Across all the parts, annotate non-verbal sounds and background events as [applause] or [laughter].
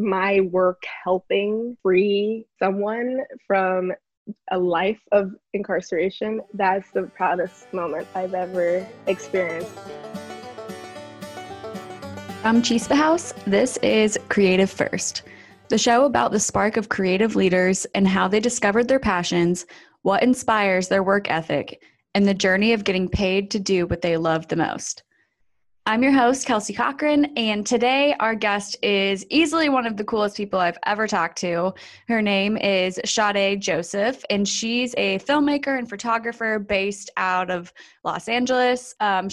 my work helping free someone from a life of incarceration, that's the proudest moment I've ever experienced. From Chispa House, this is Creative First, the show about the spark of creative leaders and how they discovered their passions, what inspires their work ethic, and the journey of getting paid to do what they love the most. I'm your host, Kelsey Cochran, and today our guest is easily one of the coolest people I've ever talked to. Her name is Sade Joseph, and she's a filmmaker and photographer based out of Los Angeles. Um,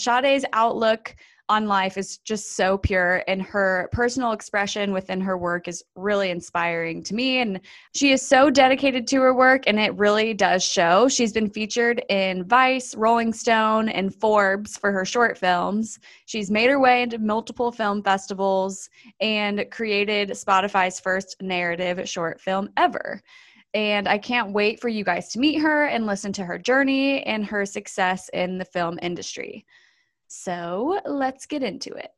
outlook on life is just so pure and her personal expression within her work is really inspiring to me and she is so dedicated to her work and it really does show. She's been featured in vice rolling stone and forbes for her short films. She's made her way into multiple film festivals and created spotify's first narrative short film ever. And I can't wait for you guys to meet her and listen to her journey and her success in the film industry. So let's get into it.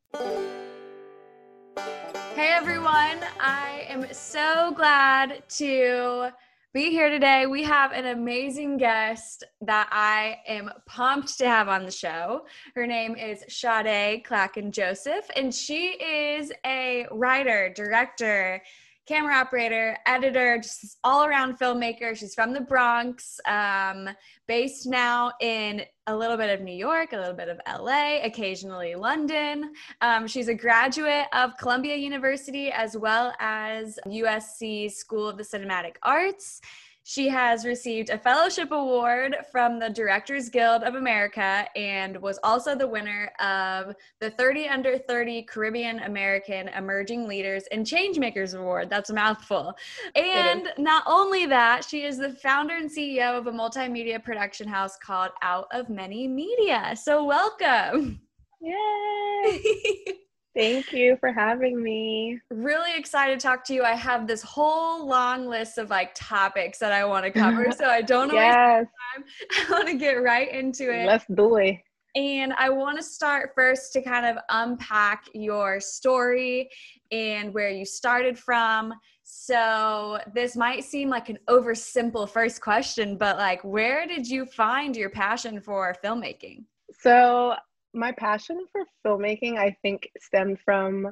Hey everyone, I am so glad to be here today. We have an amazing guest that I am pumped to have on the show. Her name is Sade Clacken Joseph, and she is a writer, director, camera operator, editor, just all around filmmaker. She's from the Bronx, um, based now in a little bit of New York, a little bit of LA, occasionally London. Um, she's a graduate of Columbia University as well as USC School of the Cinematic Arts. She has received a fellowship award from the Directors Guild of America and was also the winner of the 30 Under 30 Caribbean American Emerging Leaders and Changemakers Award. That's a mouthful. And not only that, she is the founder and CEO of a multimedia production house called Out of Many Media. So, welcome. Yay! [laughs] Thank you for having me. Really excited to talk to you. I have this whole long list of like topics that I want to cover, so I don't [laughs] know yes. time. [laughs] I want to get right into it. Let's do it. And I want to start first to kind of unpack your story and where you started from. So, this might seem like an oversimple first question, but like, where did you find your passion for filmmaking? So, my passion for filmmaking, I think, stemmed from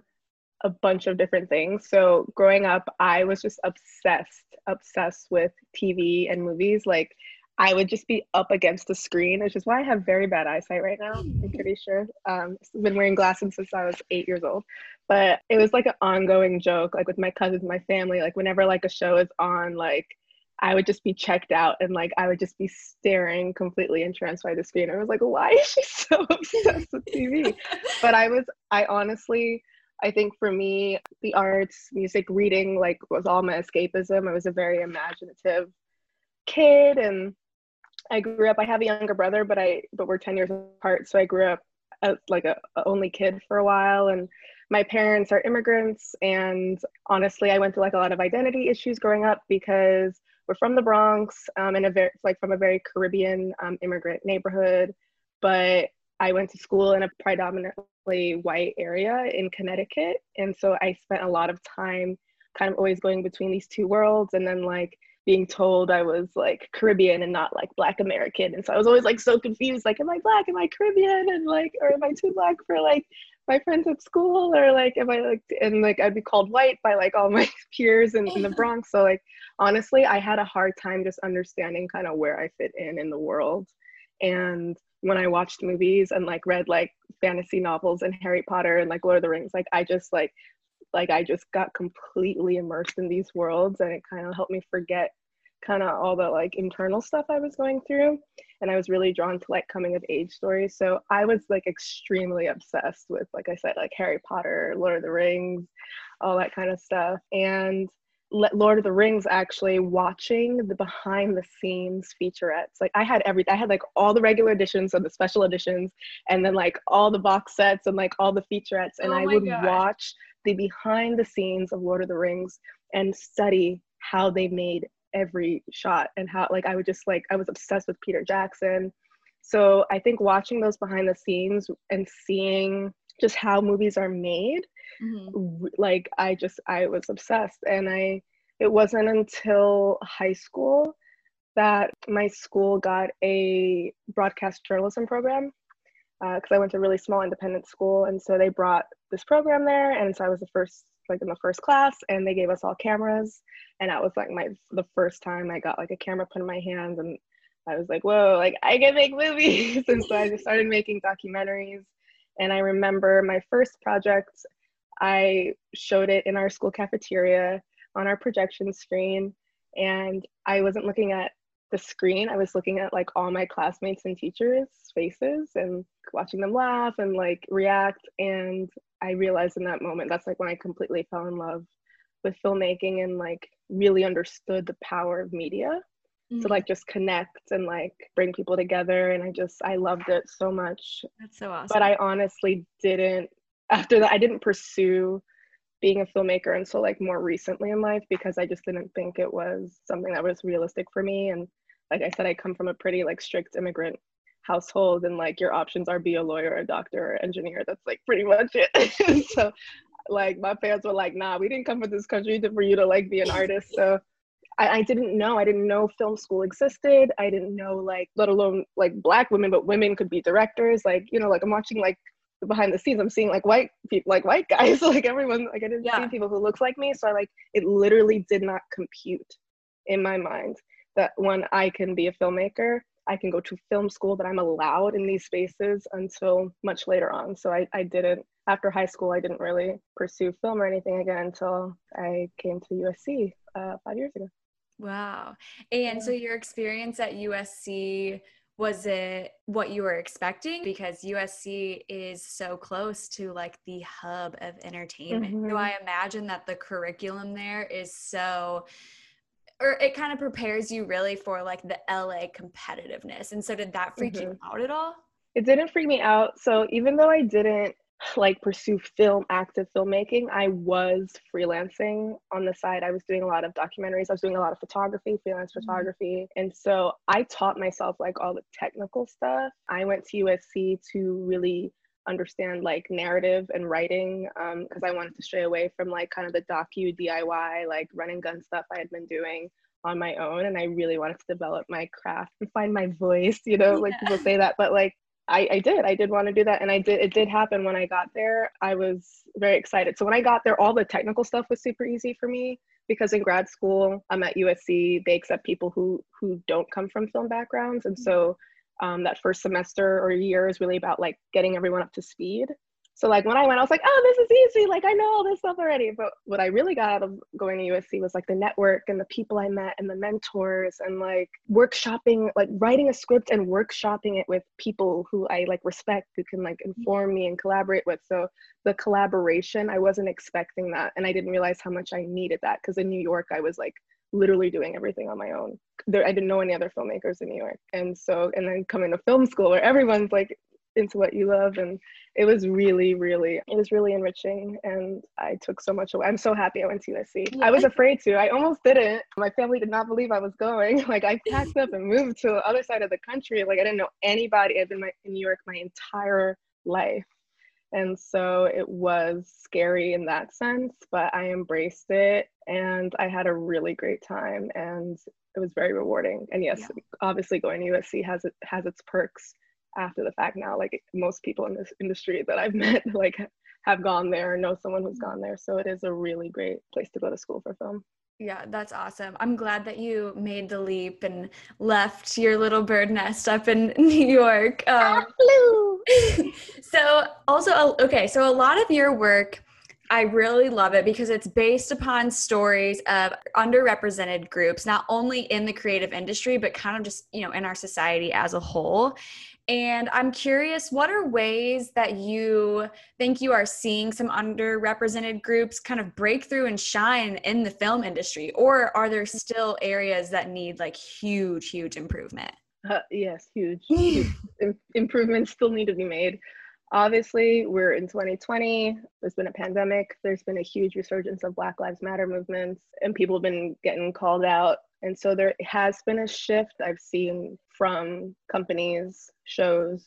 a bunch of different things. So growing up, I was just obsessed, obsessed with TV and movies. Like I would just be up against the screen, which is why I have very bad eyesight right now. I'm pretty sure. Um, I've been wearing glasses since I was eight years old. But it was like an ongoing joke, like with my cousins, my family. Like whenever like a show is on, like I would just be checked out and like I would just be staring completely entranced by the screen. I was like, why is she so [laughs] obsessed with TV? [laughs] but I was, I honestly, I think for me, the arts, music, reading, like was all my escapism. I was a very imaginative kid and I grew up, I have a younger brother, but I, but we're 10 years apart. So I grew up as like a, a only kid for a while and my parents are immigrants and honestly i went through like a lot of identity issues growing up because we're from the Bronx, um, in a very like from a very Caribbean um, immigrant neighborhood, but I went to school in a predominantly white area in Connecticut, and so I spent a lot of time kind of always going between these two worlds, and then like being told I was like Caribbean and not like Black American, and so I was always like so confused, like am I Black, am I Caribbean, and like or am I too Black for like my friends at school or like am I like and like I'd be called white by like all [laughs] my peers in, in the [laughs] Bronx. So like honestly, I had a hard time just understanding kind of where I fit in in the world. And when I watched movies and like read like fantasy novels and Harry Potter and like Lord of the Rings, like I just like like I just got completely immersed in these worlds and it kind of helped me forget kind of all the like internal stuff I was going through. And I was really drawn to like coming of age stories. So I was like extremely obsessed with, like I said, like Harry Potter, Lord of the Rings, all that kind of stuff. And Lord of the Rings actually watching the behind the scenes featurettes. Like I had every I had like all the regular editions and the special editions and then like all the box sets and like all the featurettes and oh I would gosh. watch the behind the scenes of Lord of the Rings and study how they made every shot and how like I would just like I was obsessed with Peter Jackson. So I think watching those behind the scenes and seeing just how movies are made mm-hmm. like I just I was obsessed and I it wasn't until high school that my school got a broadcast journalism program because uh, I went to a really small independent school and so they brought this program there and so I was the first like in the first class and they gave us all cameras and that was like my the first time I got like a camera put in my hands and I was like, whoa, like I can make movies. [laughs] and so I just started making documentaries. And I remember my first project, I showed it in our school cafeteria on our projection screen. And I wasn't looking at the screen, I was looking at like all my classmates and teachers' faces and watching them laugh and like react. And I realized in that moment, that's like when I completely fell in love with filmmaking and like really understood the power of media mm-hmm. to like just connect and like bring people together. And i just i loved it so much. That's so awesome. But i honestly didn't after that i didn't pursue being a filmmaker until like more recently in life because i just didn't think it was something that was realistic for me. And like i said i come from a pretty like strict immigrant household and like your options are be a lawyer a doctor or engineer that's like pretty much it [laughs] so like my parents were like nah we didn't come from this country to, for you to like be an artist so I, I didn't know. I didn't know film school existed. I didn't know like, let alone like black women, but women could be directors. Like, you know, like I'm watching like behind the scenes i'm seeing like white people like white [laughs] guys like everyone like i didn't yeah. see people who looks like me so i like it literally did not compute in my mind that when i can be a filmmaker i can go to film school that i'm allowed in these spaces until much later on so i, I didn't after high school i didn't really pursue film or anything again until i came to usc uh, five years ago Wow. And so your experience at USC was it what you were expecting because USC is so close to like the hub of entertainment. Mm-hmm. So I imagine that the curriculum there is so or it kind of prepares you really for like the LA competitiveness. And so did that freak mm-hmm. you out at all? It didn't freak me out. So even though I didn't like pursue film active filmmaking i was freelancing on the side i was doing a lot of documentaries i was doing a lot of photography freelance mm-hmm. photography and so i taught myself like all the technical stuff i went to usc to really understand like narrative and writing because um, i wanted to stray away from like kind of the docu diy like run and gun stuff i had been doing on my own and i really wanted to develop my craft and find my voice you know yeah. like people say that but like I, I did. I did want to do that. And I did, it did happen when I got there. I was very excited. So when I got there, all the technical stuff was super easy for me because in grad school, I'm at USC, they accept people who who don't come from film backgrounds. And so um, that first semester or year is really about like getting everyone up to speed. So like when I went, I was like, oh, this is easy. Like I know all this stuff already. But what I really got out of going to USC was like the network and the people I met and the mentors and like workshopping, like writing a script and workshopping it with people who I like respect, who can like inform me and collaborate with. So the collaboration, I wasn't expecting that. And I didn't realize how much I needed that because in New York, I was like literally doing everything on my own. There, I didn't know any other filmmakers in New York. And so, and then coming to film school where everyone's like into what you love. And it was really really it was really enriching. And i took so much away. I'm so happy i went to usc yeah. i was afraid to. I almost didn't. My family did not believe i was going. [laughs] Like i packed up and moved to the other side of the country. Like i didn't know anybody. I've been my, in new york my entire life and so it was scary in that sense but i embraced it and i had a really great time and it was very rewarding. And yes yeah. obviously going to usc has it has its perks after the fact now like most people in this industry that i've [laughs] met like have gone there or know someone who's mm-hmm. gone there. So it is a really great place to go to school for film yeah, that's awesome. I'm glad that you made the leap and left your little bird nest up in [laughs] New York. Um, [laughs] so, also, okay, so a lot of your work, I really love it because it's based upon stories of underrepresented groups, not only in the creative industry, but kind of just, you know, in our society as a whole. And I'm curious, what are ways that you think you are seeing some underrepresented groups kind of break through and shine in the film industry? Or are there still areas that need like huge, huge improvement? Uh, yes, huge. huge. [laughs] Improvements still need to be made. Obviously, we're in 2020. There's been a pandemic. There's been a huge resurgence of Black Lives Matter movements, and people have been getting called out and so there has been a shift I've seen from companies, shows,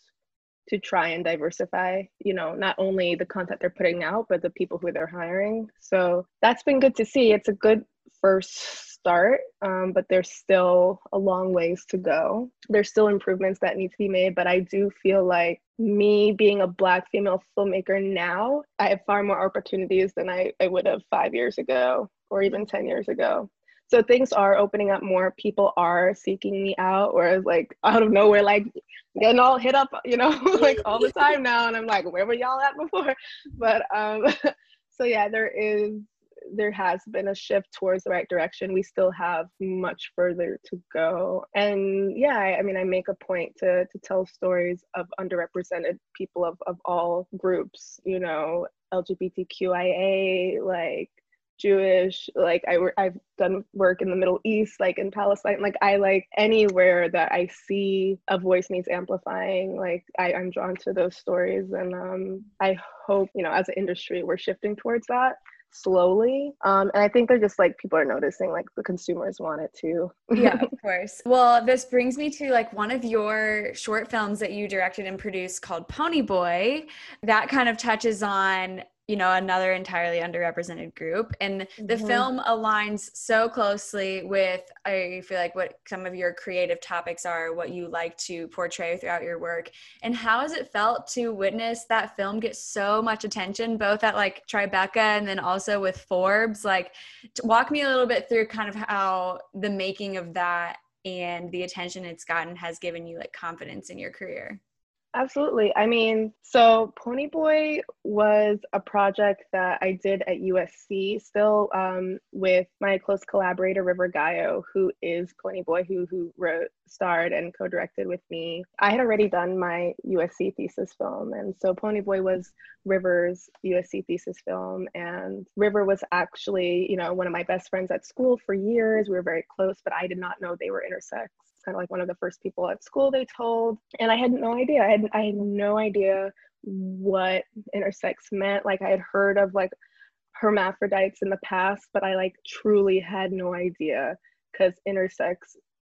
to try and diversify, you know, not only the content they're putting out, but the people who they're hiring. So that's been good to see. It's a good first start, um, but there's still a long ways to go. There's still improvements that need to be made, but I do feel like me being a Black female filmmaker now, I have far more opportunities than I, I would have five years ago or even 10 years ago. So things are opening up more. People are seeking me out, or like [laughs] out of nowhere, like getting all hit up, you know, [laughs] like all the time now. And I'm like, where were y'all at before? [laughs] But um, so yeah, there is there has been a shift towards the right direction. We still have much further to go. And yeah, I, I mean, I make a point to, to tell stories of underrepresented people of, of all groups, you know, LGBTQIA, like Jewish, like I I've done work in the Middle East, like in Palestine, like I like anywhere that I see a voice needs amplifying, like I, I'm drawn to those stories. And um, I hope, you know, as an industry, we're shifting towards that slowly. Um, and I think they're just like people are noticing, like the consumers want it too. yeah, of [laughs] course. Well, this brings me to like one of your short films that you directed and produced called Ponyboi. That kind of touches on you know another entirely underrepresented group. And the mm-hmm. film aligns so closely with i feel like what some of your creative topics are what you like to portray throughout your work. And how has it felt to witness that film get so much attention both at like tribeca and then also with forbes? Like walk me a little bit through kind of how the making of that and the attention it's gotten has given you like confidence in your career Absolutely. I mean, so Ponyboi was a project that I did at USC, still um, with my close collaborator River Gallo, who is Ponyboi, who who wrote, starred, and co-directed with me. I had already done my USC thesis film, and so Ponyboi was River's USC thesis film, and River was actually, you know, one of my best friends at school for years. We were very close, but I did not know they were intersex kind of like one of the first people at school they told and i had no idea i had i had no idea what intersex meant like i had heard of like hermaphrodites in the past but i like truly had no idea because intersex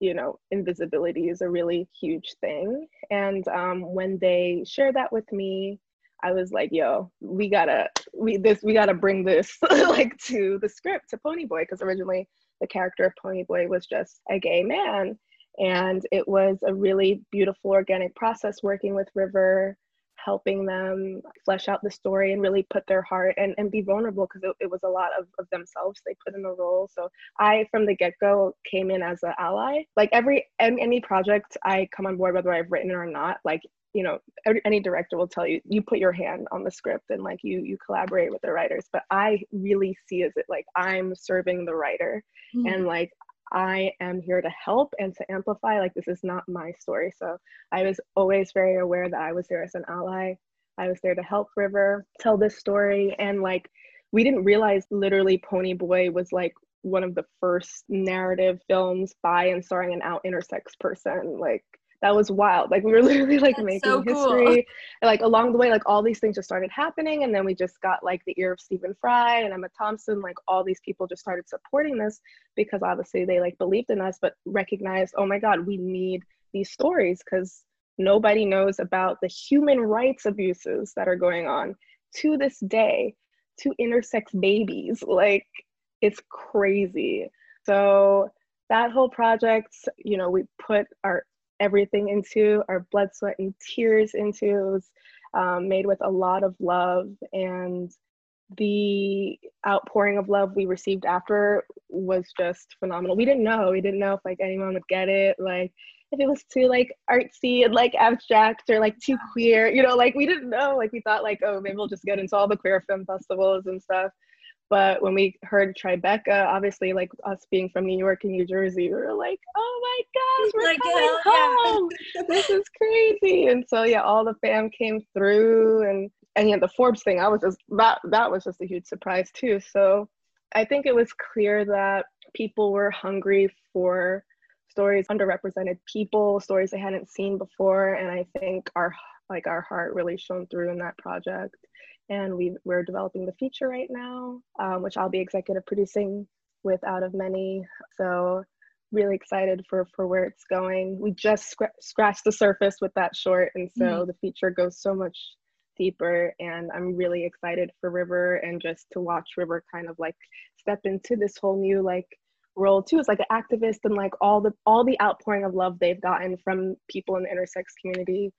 you know invisibility is a really huge thing. And um, when they shared that with me i was like yo we gotta we this we gotta bring this [laughs] like to the script to Ponyboi because originally the character of Ponyboi was just a gay man. And it was a really beautiful organic process working with River, helping them flesh out the story and really put their heart and, and be vulnerable because it, it was a lot of, of themselves they put in the role. So I, from the get go, came in as an ally. Like every any project I come on board, whether I've written it or not, like you know every, any director will tell you you put your hand on the script and like you you collaborate with the writers but i really see as it like i'm serving the writer mm-hmm. and like I am here to help and to amplify. Like, this is not my story. So I was always very aware that I was there as an ally. I was there to help River tell this story. And like, we didn't realize literally Ponyboi was like one of the first narrative films by and starring an out intersex person. Like, that was wild. Like we were [laughs] literally like That's making so history. Cool. And, like along the way, like all these things just started happening. And then we just got like the ear of Stephen Fry and Emma Thompson. Like all these people just started supporting this because obviously they like believed in us, but recognized, oh my God, we need these stories because nobody knows about the human rights abuses that are going on to this day to intersex babies. Like it's crazy. So that whole project, you know, we put our everything into, our blood, sweat, and tears into. It was um, made with a lot of love, and the outpouring of love we received after was just phenomenal. We didn't know. We didn't know if like anyone would get it. Like if it was too like artsy and like abstract or like too queer, you know, like we didn't know. Like we thought like, oh, maybe we'll just get into all the queer film festivals and stuff. But when we heard Tribeca, obviously, like us being from New York and New Jersey, we were like, oh my gosh, we're like, coming home. This is crazy. And so, yeah, all the fam came through. And, and yeah, the Forbes thing, I was just, that, that was just a huge surprise too. So I think it was clear that people were hungry for stories, underrepresented people, stories they hadn't seen before. And I think our, like our heart really shone through in that project and we we're developing the feature right now, um, which I'll be executive producing with Out of Many. So really excited for for where it's going. We just scr- scratched the surface with that short, and so mm-hmm. the feature goes so much deeper. And I'm really excited for River and just to watch River kind of like step into this whole new like role too as like an activist and like all the all the outpouring of love they've gotten from people in the intersex community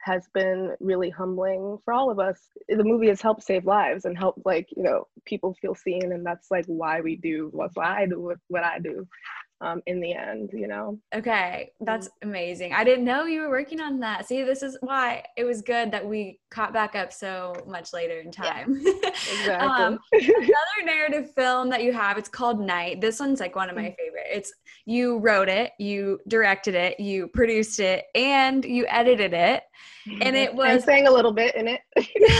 has been really humbling for all of us. The movie has helped save lives and helped like, you know, people feel seen and that's like why we do what I do what, what I do um, in the end, you know? Okay, that's mm-hmm. amazing. I didn't know you were working on that. See, this is why it was good that we caught back up so much later in time. Yeah, [laughs] exactly. um, [laughs] another narrative film that you have, it's called Night. This one's like one of my mm. It's you wrote it, you directed it, you produced it, and you edited it. And it was I'm saying a little bit in it. [laughs]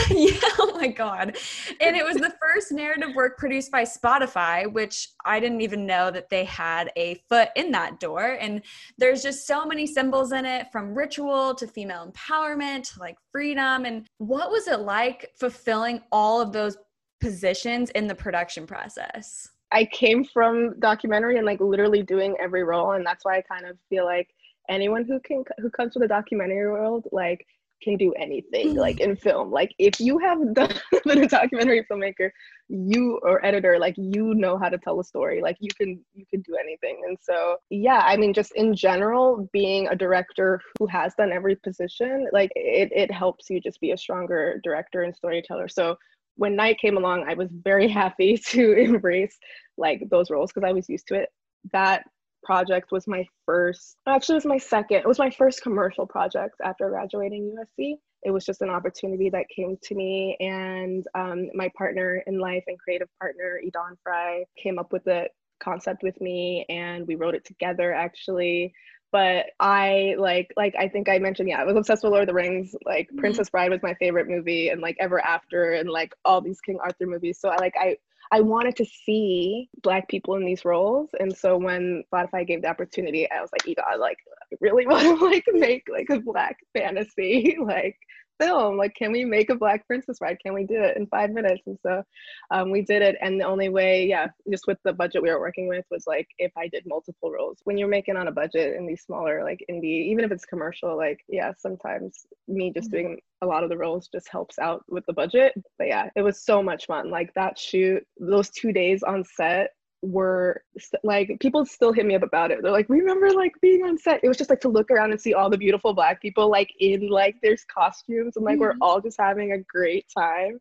yeah, oh my god. And it was the first narrative work produced by Spotify, which I didn't even know that they had a foot in that door. And there's just so many symbols in it from ritual to female empowerment to like freedom. And what was it like fulfilling all of those positions in the production process? I came from documentary and like literally doing every role. And that's why I kind of feel like anyone who can who comes to the documentary world like can do anything like mm. in film. Like if you have [laughs] done, been a documentary filmmaker you or editor like you know how to tell a story. Like you can you can do anything. And so yeah i mean just in general being a director who has done every position like it, it helps you just be a stronger director and storyteller. So when night came along i was very [laughs] happy to [laughs] embrace like those roles because i was used to it that project was my first, actually, it was my second, it was my first commercial project after graduating USC. It was just an opportunity that came to me, and um, my partner in life and creative partner, Edon Fry, came up with the concept with me, and we wrote it together actually but I like like I think I mentioned yeah I was obsessed with Lord of the Rings like mm-hmm. Princess Bride was my favorite movie and like Ever After and like all these King Arthur movies so I like I I wanted to see black people in these roles. And so when Spotify gave the opportunity, I was like, you got like I really [laughs] want to like make like a black fantasy [laughs] like film. Like can we make a black princess ride? can we do it in five minutes? And so um, we did it. And the only way yeah just with the budget we were working with was like if i did multiple roles. When you're making on a budget in these smaller like indie even if it's commercial like yeah sometimes me just mm-hmm. doing a lot of the roles just helps out with the budget. But yeah it was so much fun. Like that shoot those two days on set were like people still hit me up about it. They're like, remember like being on set. It was just like to look around and see all the beautiful black people like in like there's costumes and like mm-hmm. we're all just having a great time.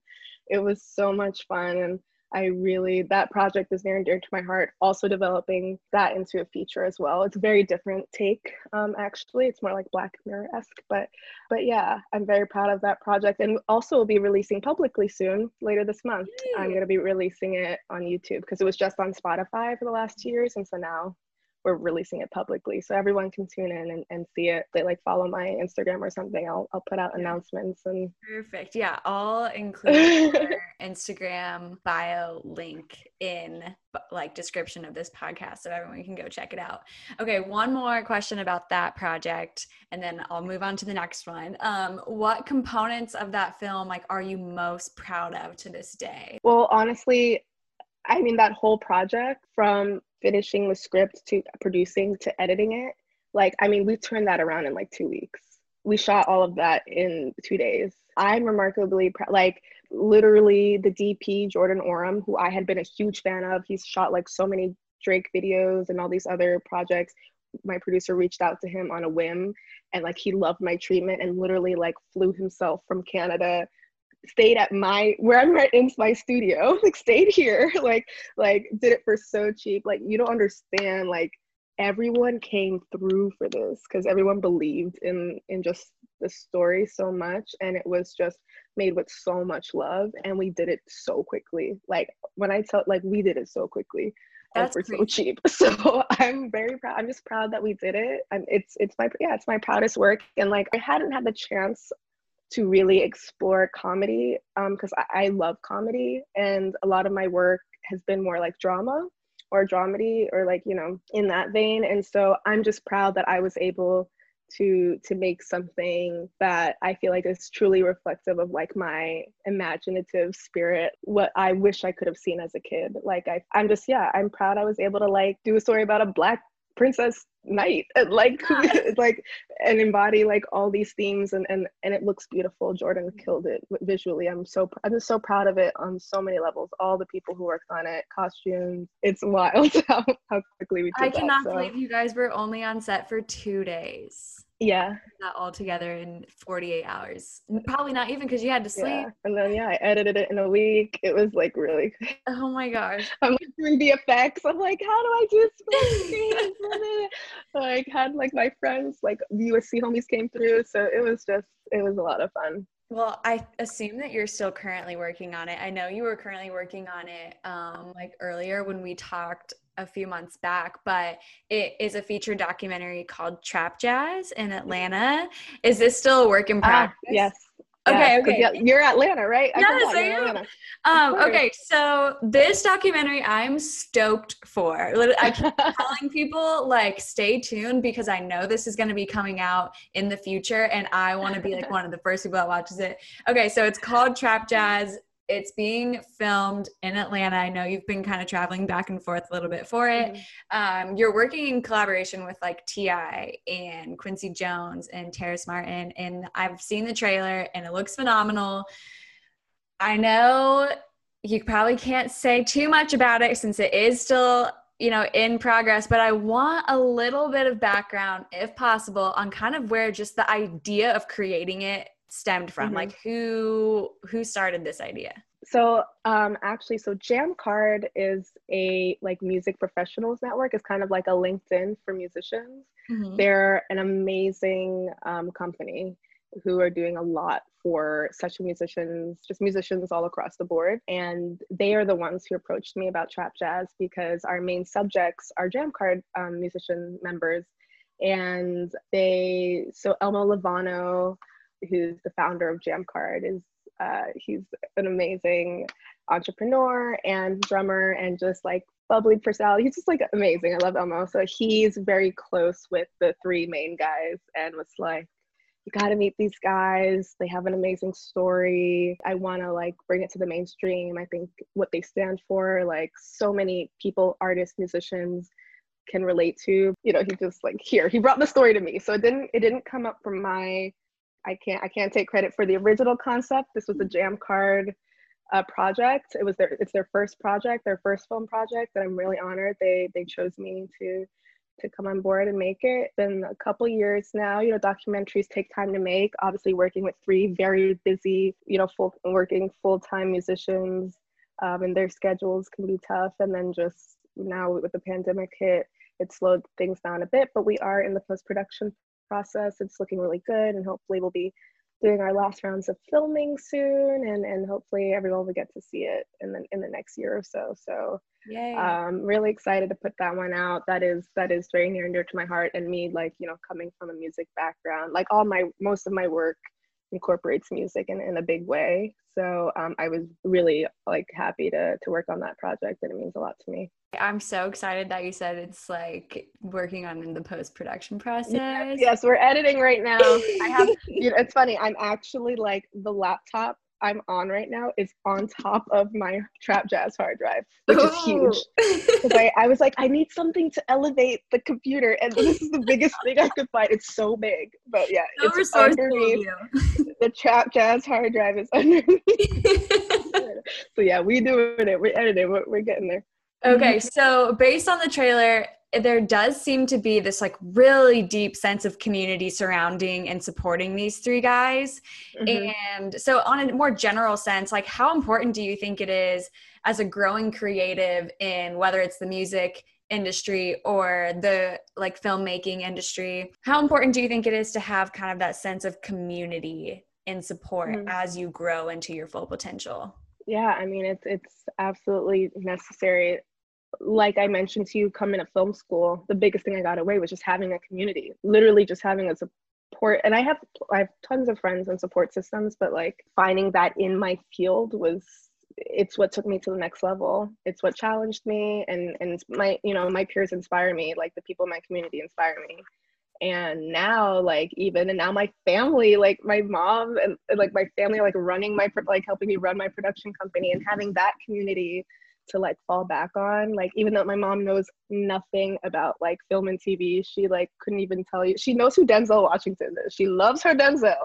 It was so much fun and I really that project is near and dear to my heart. Also developing that into a feature as well. It's a very different take, um, actually. It's more like Black Mirror esque, but but yeah, I'm very proud of that project, and also will be releasing publicly soon later this month. I'm gonna be releasing it on YouTube because it was just on Spotify for the last two years, and so now we're releasing it publicly so everyone can tune in and, and see it. They like follow my instagram or something. I'll, I'll put out announcements and perfect. Yeah i'll include [laughs] instagram bio link in like description of this podcast so everyone can go check it out. Okay one more question about that project and then i'll move on to the next one. Um, what components of that film like are you most proud of to this day? Well honestly I mean, that whole project from finishing the script to producing to editing it, like, I mean, we turned that around in like two weeks. We shot all of that in two days. I'm remarkably proud, like, literally the DP, Jordan Oram, who I had been a huge fan of, he's shot like so many Drake videos and all these other projects. My producer reached out to him on a whim and like he loved my treatment and literally like flew himself from Canada stayed at my where I'm right in my studio, [laughs] like stayed here, [laughs] like like did it for so cheap. Like you don't understand, like everyone came through for this because everyone believed in in just the story so much and it was just made with so much love and we did it so quickly. Like when i tell like we did it so quickly that's and for so cheap. [laughs] So i'm very proud i'm just proud that we did it. And it's it's my yeah it's my proudest work and like i hadn't had the chance to really explore comedy because um, I, I love comedy and a lot of my work has been more like drama or dramedy or like you know in that vein. And so i'm just proud that i was able to to make something that i feel like is truly reflective of like my imaginative spirit what i wish i could have seen as a kid. Like i i'm just yeah i'm proud i was able to like do a story about a black princess knight [laughs] like [laughs] like and embody like all these themes and and and it looks beautiful. Jordan mm-hmm. killed it visually. I'm so i'm just so proud of it on so many levels. All the people who worked on it costumes it's [laughs] wild how, how quickly we i cannot that, so. believe you guys were only on set for two days. Yeah. That all together in 48 hours. Probably not even because you had to sleep. yeah. and then yeah i edited it in a week. It was like really oh my gosh. I'm like doing the effects. I'm like how do i do this like had like my friends like the usc homies came through so it was just it was a lot of fun well, I assume that you're still currently working on it. I know you were currently working on it um, like earlier when we talked a few months back, but it is a feature documentary called Trap Jazz in Atlanta. Is this still a work in ah, progress? yes. Okay, okay. You're Atlanta, right? I yes, I am. Um, okay, so this documentary I'm stoked for. I keep [laughs] telling people like stay tuned because I know this is going to be coming out in the future, and I want to be like one of the first people that watches it. Okay, so it's called Trap Jazz. It's being filmed in Atlanta. I know you've been kind of traveling back and forth a little bit for it. Mm-hmm. Um, you're working in collaboration with like T.I. and Quincy Jones and Terrace Martin, and I've seen the trailer and it looks phenomenal. I know you probably can't say too much about it since it is still you know in progress but i want a little bit of background if possible on kind of where just the idea of creating it stemmed from mm-hmm. like who who started this idea so um actually so JammCard is a like music professionals network it's kind of like a linkedin for musicians mm-hmm. they're an amazing um, company who are doing a lot for session musicians, just musicians all across the board. And they are the ones who approached me about trap jazz because our main subjects are JammCard um, musician members. And they, so Elmo Lovano, who's the founder of JammCard, is uh, he's an amazing entrepreneur and drummer and just like bubbly personality. He's just like amazing. I love Elmo. So he's very close with the three main guys and was like, you got to meet these guys. They have an amazing story. I want to like bring it to the mainstream. I think what they stand for, like so many people, artists, musicians can relate to. You know, he just like here, he brought the story to me. So it didn't it didn't come up from my I can't I can't take credit for the original concept. This was a JammCard uh, project. It was their it's their first project, their first film project, and I'm really honored they they chose me to to come on board and make it. Been a couple years now. You know, documentaries take time to make. Obviously, working with three very busy, you know, full working full time musicians, um, and their schedules can be tough. And then just now with the pandemic hit, it slowed things down a bit. But we are in the post production process. It's looking really good, and hopefully, we'll be doing our last rounds of filming soon and and hopefully everyone will get to see it in the in the next year or so so Yay. um really excited to put that one out that is that is very near and dear to my heart and me like you know coming from a music background like all my most of my work incorporates music in, in a big way so um, i was really like happy to to work on that project and it means a lot to me I'm so excited that you said it's like working on in the post production process. Yes, yes, we're editing right now. I have, [laughs] you know, it's funny. I'm actually like the laptop I'm on right now is on top of my trap jazz hard drive, which is huge. I, I was like, I need something to elevate the computer, and this is the biggest thing I could find. It's so big, but yeah, so it's underneath. the trap jazz hard drive is [laughs] underneath. [laughs] so yeah, we doing it. We're editing. We're, we're getting there. Okay, mm-hmm. so based on the trailer, there does seem to be this like really deep sense of community surrounding and supporting these three guys. Mm-hmm. And so on a more general sense, like how important do you think it is as a growing creative in whether it's the music industry or the like filmmaking industry? How important do you think it is to have kind of that sense of community and support mm-hmm. as you grow into your full potential? Yeah, I mean it's it's absolutely necessary like I mentioned to you, coming to film school, the biggest thing I got away was just having a community, literally just having a support. And I have I have tons of friends and support systems, but like finding that in my field was it's what took me to the next level. It's what challenged me, and and my you know my peers inspire me, like the people in my community inspire me. And now, like even and now, my family, like my mom and, and like my family, like running my like helping me run my production company and having that community to like fall back on. Like even though my mom knows nothing about like film and TV, she like couldn't even tell you. She knows who Denzel Washington is. She loves her Denzel.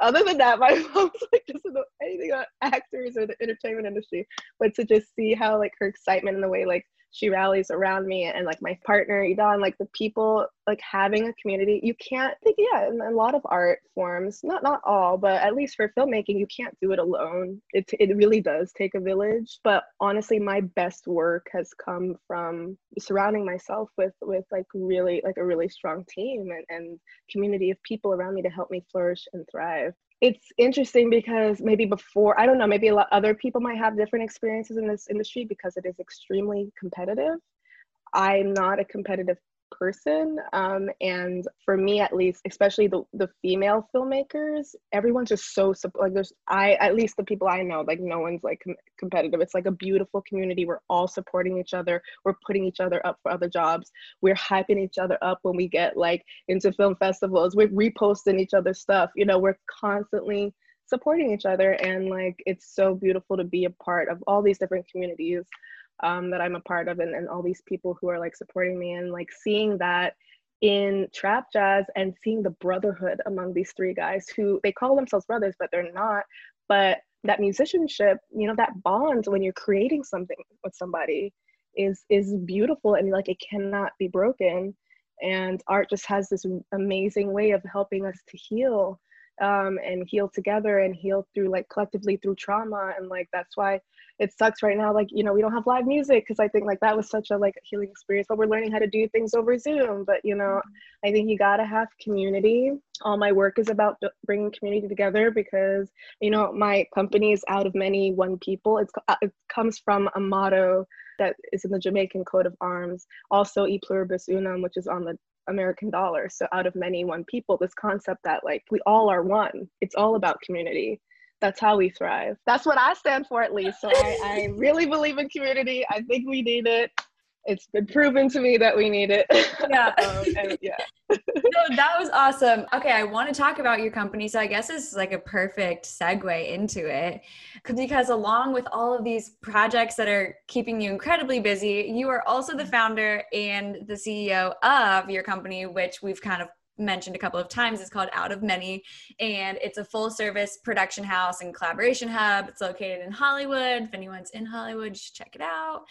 Other than that, my [laughs] mom's like doesn't know anything about actors or the entertainment industry. But to just see how like her excitement in the way like she rallies around me and like my partner Idan, like the people like having a community. You can't think yeah, in a lot of art forms, not not all, but at least for filmmaking, you can't do it alone. It it really does take a village. But honestly, my best work has come from surrounding myself with with like really like a really strong team and, and community of people around me to help me flourish and thrive it's interesting because maybe before i don't know maybe a lot other people might have different experiences in this industry because it is extremely competitive. I'm not a competitive person um, and for me at least especially the, the female filmmakers everyone's just so like there's i at least the people i know like no one's like com- competitive. It's like a beautiful community. We're all supporting each other. We're putting each other up for other jobs. We're hyping each other up when we get like into film festivals. We're reposting each other's stuff. You know we're constantly supporting each other and like it's so beautiful to be a part of all these different communities um, that I'm a part of and, and all these people who are like supporting me and like seeing that in trap jazz and seeing the brotherhood among these three guys who they call themselves brothers but they're not. But that musicianship you know that bond when you're creating something with somebody is is beautiful and like it cannot be broken. And art just has this amazing way of helping us to heal um, and heal together and heal through like collectively through trauma. And like that's why it sucks right now like you know we don't have live music because i think like that was such a like healing experience but we're learning how to do things over zoom but you know i think you got to have community all my work is about bringing community together because you know my company is out of many one people it's uh, it comes from a motto that is in the jamaican coat of arms also e pluribus unum which is on the American dollar. So out of many, one people, this concept that like we all are one. It's all about community. That's how we thrive. That's what I stand for at least. So I, I really believe in community. I think we need it it's been proven to me that we need it. [laughs] Yeah. um, and, yeah. [laughs] no, that was awesome. Okay, I want to talk about your company. So I guess this is like a perfect segue into it. Because along with all of these projects that are keeping you incredibly busy, you are also the founder and the CEO of your company, which we've kind of mentioned a couple of times is called Out of Many, and it's a full service production house and collaboration hub. It's located in Hollywood. If anyone's in Hollywood, you should check it out.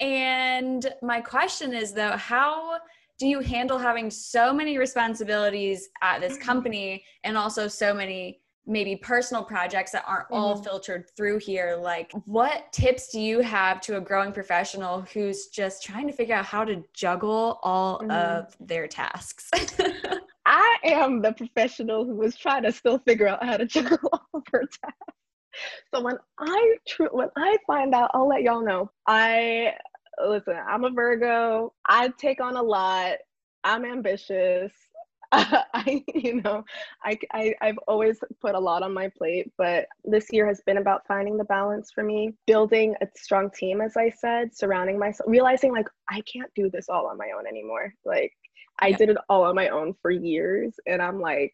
And my question is though, how do you handle having so many responsibilities at this mm-hmm. company and also so many maybe personal projects that aren't mm-hmm. all filtered through here like what tips do you have to a growing professional who's just trying to figure out how to juggle all mm-hmm. of their tasks? [laughs] I am the professional who was trying to still figure out how to [laughs] juggle all of her tasks. So when i tr- when i find out i'll let y'all know. I listen i'm a virgo. I take on a lot. I'm ambitious [laughs] I, you know, I, I, I've always put a lot on my plate, but this year has been about finding the balance for me, building a strong team, as I said, surrounding myself, realizing like I can't do this all on my own anymore. Like I yeah. did it all on my own for years, and I'm like,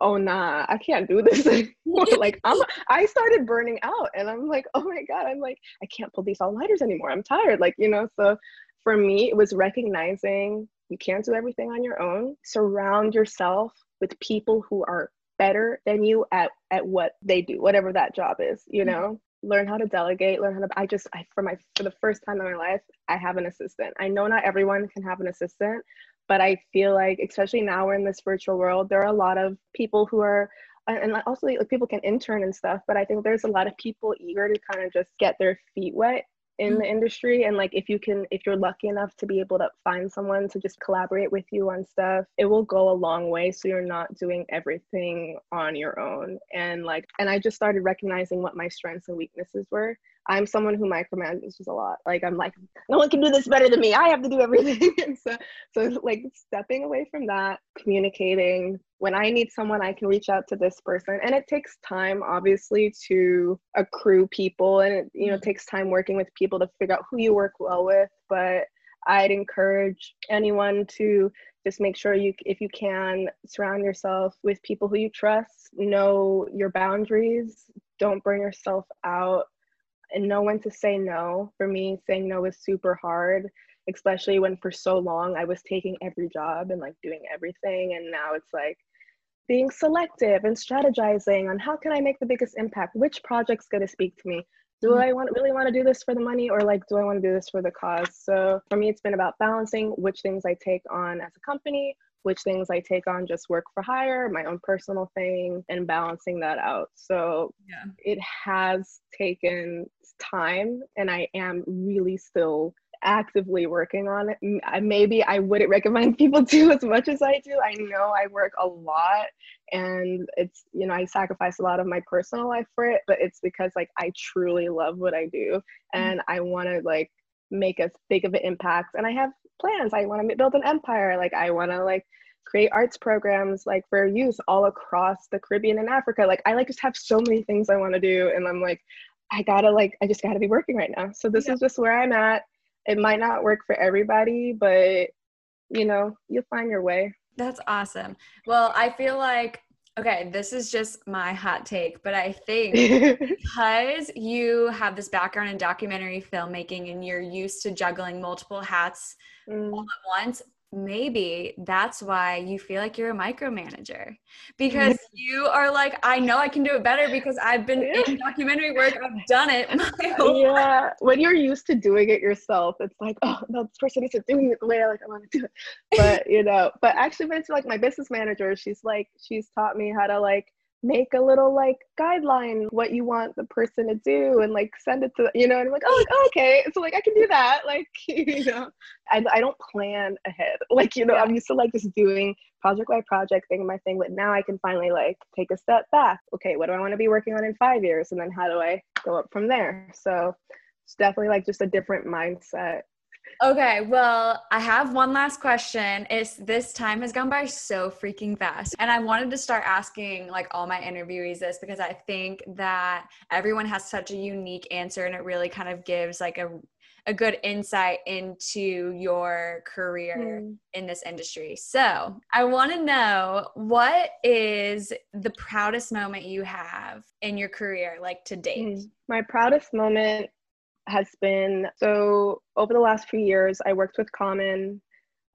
oh nah, I can't do this [laughs] anymore. [laughs] like I'm, I started burning out, and I'm like, oh my god, I'm like, I can't pull these all nighters anymore. I'm tired. Like you know, so for me, it was recognizing you can't do everything on your own. Surround yourself with people who are better than you at, at what they do, whatever that job is, you mm-hmm. know? learn how to delegate learn how to i just i for my for the first time in my life i have an assistant i know not everyone can have an assistant but i feel like especially now we're in this virtual world there are a lot of people who are and also like people can intern and stuff but i think there's a lot of people eager to kind of just get their feet wet in the industry and like if you can if you're lucky enough to be able to find someone to just collaborate with you on stuff it will go a long way so you're not doing everything on your own. And like and i just started recognizing what my strengths and weaknesses were I'm someone who micromanages a lot. Like I'm like, no one can do this better than me. I have to do everything. [laughs] and so so like stepping away from that, communicating. When I need someone, I can reach out to this person. And it takes time, obviously, to accrue people. And it, you know, it mm-hmm. takes time working with people to figure out who you work well with. But I'd encourage anyone to just make sure you if you can surround yourself with people who you trust know your boundaries don't burn yourself out and know when to say no. For me, saying no is super hard, especially when for so long I was taking every job and like doing everything. And now it's like being selective and strategizing on how can I make the biggest impact? Which project's to speak to me? Do mm-hmm. I want really want to do this for the money or like do I want to do this for the cause? So for me, it's been about balancing which things I take on as a company, which things I take on just work for hire, my own personal thing, and balancing that out. So yeah. it has taken time, and I am really still actively working on it. Maybe I wouldn't recommend [laughs] people do as much as I do. I know I work a lot and it's, you know, I sacrifice a lot of my personal life for it, but it's because like I truly love what I do mm-hmm. and I want to like make as big of an impact and I have plans. I want to build an empire. Like I want to like create arts programs like for youth all across the Caribbean and Africa. Like I like just have so many things I want to do and I'm like I gotta like I just gotta be working right now. So this yeah. is just where I'm at it might not work for everybody, but you know, you'll find your way. That's awesome. Well, I feel like okay, this is just my hot take, but I [laughs] think because you have this background in documentary filmmaking and you're used to juggling multiple hats mm. all at once, maybe that's why you feel like you're a micromanager because you are like i know i can do it better because i've been in documentary work. I've done it [laughs] yeah life. when you're used to doing it yourself it's like oh no this person isn't doing it the way i like i want to do it. But [laughs] you know but actually when it's like my business manager she's like she's taught me how to like make a little like guideline what you want the person to do and like send it to you know and I'm like oh, oh okay so like I can do that like [laughs] you know. I, I don't plan ahead [laughs] like you know yeah. I'm used to like just doing project by project thing my thing but now I can finally like take a step back. Okay what do I want to be working on in five years? And then how do I go up from there? So it's definitely like just a different mindset Okay, well, I have one last question. Is this time has gone by so freaking fast. And I wanted to start asking like all my interviewees this because I think that everyone has such a unique answer and it really kind of gives like a a good insight into your career mm. in this industry. So, I want to know what is the proudest moment you have in your career, like to date? Mm. My proudest moment has been so over the last few years, I worked with Common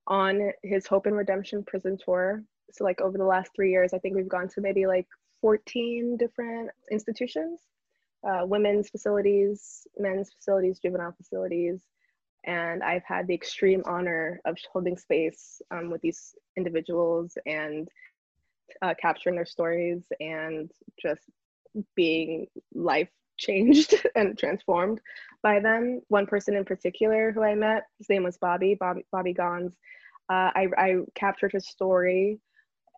on his Hope and Redemption prison tour. So, like, over the last three years, I think we've gone to maybe like 14 different institutions uh, women's facilities, men's facilities, juvenile facilities. And I've had the extreme honor of holding space um, with these individuals and uh, capturing their stories and just being life changed [laughs] and transformed by them. One person in particular who I met, his name was Bobby, Bobby, Bobby Gons. Uh, I, I captured his story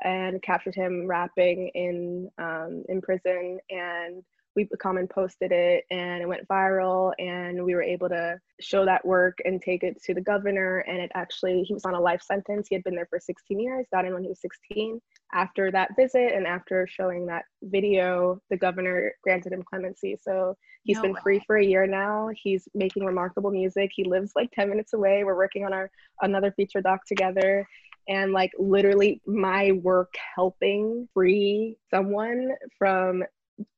and captured him rapping in um, in prison and we Common posted it and it went viral and we were able to show that work and take it to the governor and it actually he was on a life sentence. He had been there for 16 years got in when he was 16 after that visit and after showing that video the governor granted him clemency. So he's no been way. free for a year now. He's making remarkable music. He lives like 10 minutes away. We're working on our another feature doc together. And like literally my work helping free someone from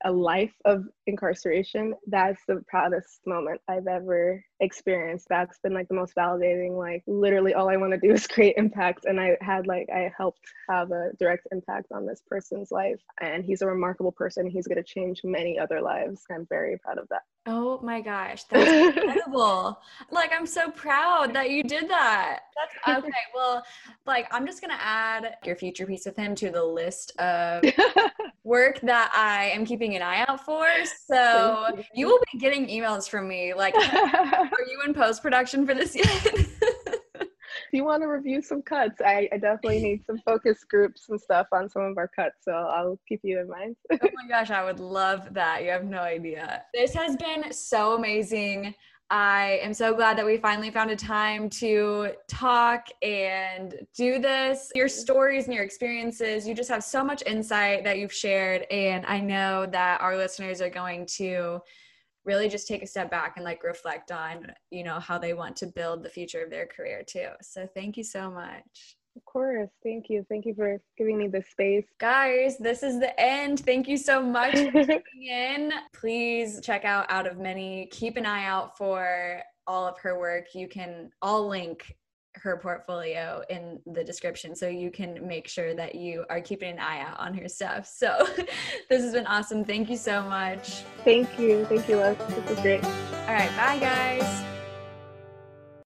a life of incarceration, that's the proudest moment I've ever experienced. That's been like the most validating. Like literally all I want to do is [laughs] create impact. And I had like I helped have a direct impact on this person's life. And he's a remarkable person. He's gonna change many other lives. I'm very proud of that. Oh my gosh, [laughs] that's incredible. like I'm so proud that you did that. That's okay. [laughs] Well, like I'm just gonna add your future piece with him to the list of work that I am keeping an eye out for. So you. you will be getting emails from me. Like, [laughs] are you in post production for this yet? if you want to review some cuts, I, I, definitely need some focus groups and stuff on some of our cuts. So I'll keep you in mind. oh my [laughs] gosh, I would love that. You have no idea. This has been so amazing. I am so glad that we finally found a time to talk and do this. Your stories and your experiences, you just have so much insight that you've shared. And I know that our listeners are going to really just take a step back and like reflect on, you know, how they want to build the future of their career too. So thank you so much. Of course. Thank you. Thank you for giving me this space. Guys, this is the end. Thank you so much for [laughs] tuning in. Please check out Out of Many. Keep an eye out for all of her work. You can, I'll link her portfolio in the description so you can make sure that you are keeping an eye out on her stuff. [laughs] So this has been awesome. Thank you so much. Thank you. Thank you, Love. This is great. All right. Bye, guys.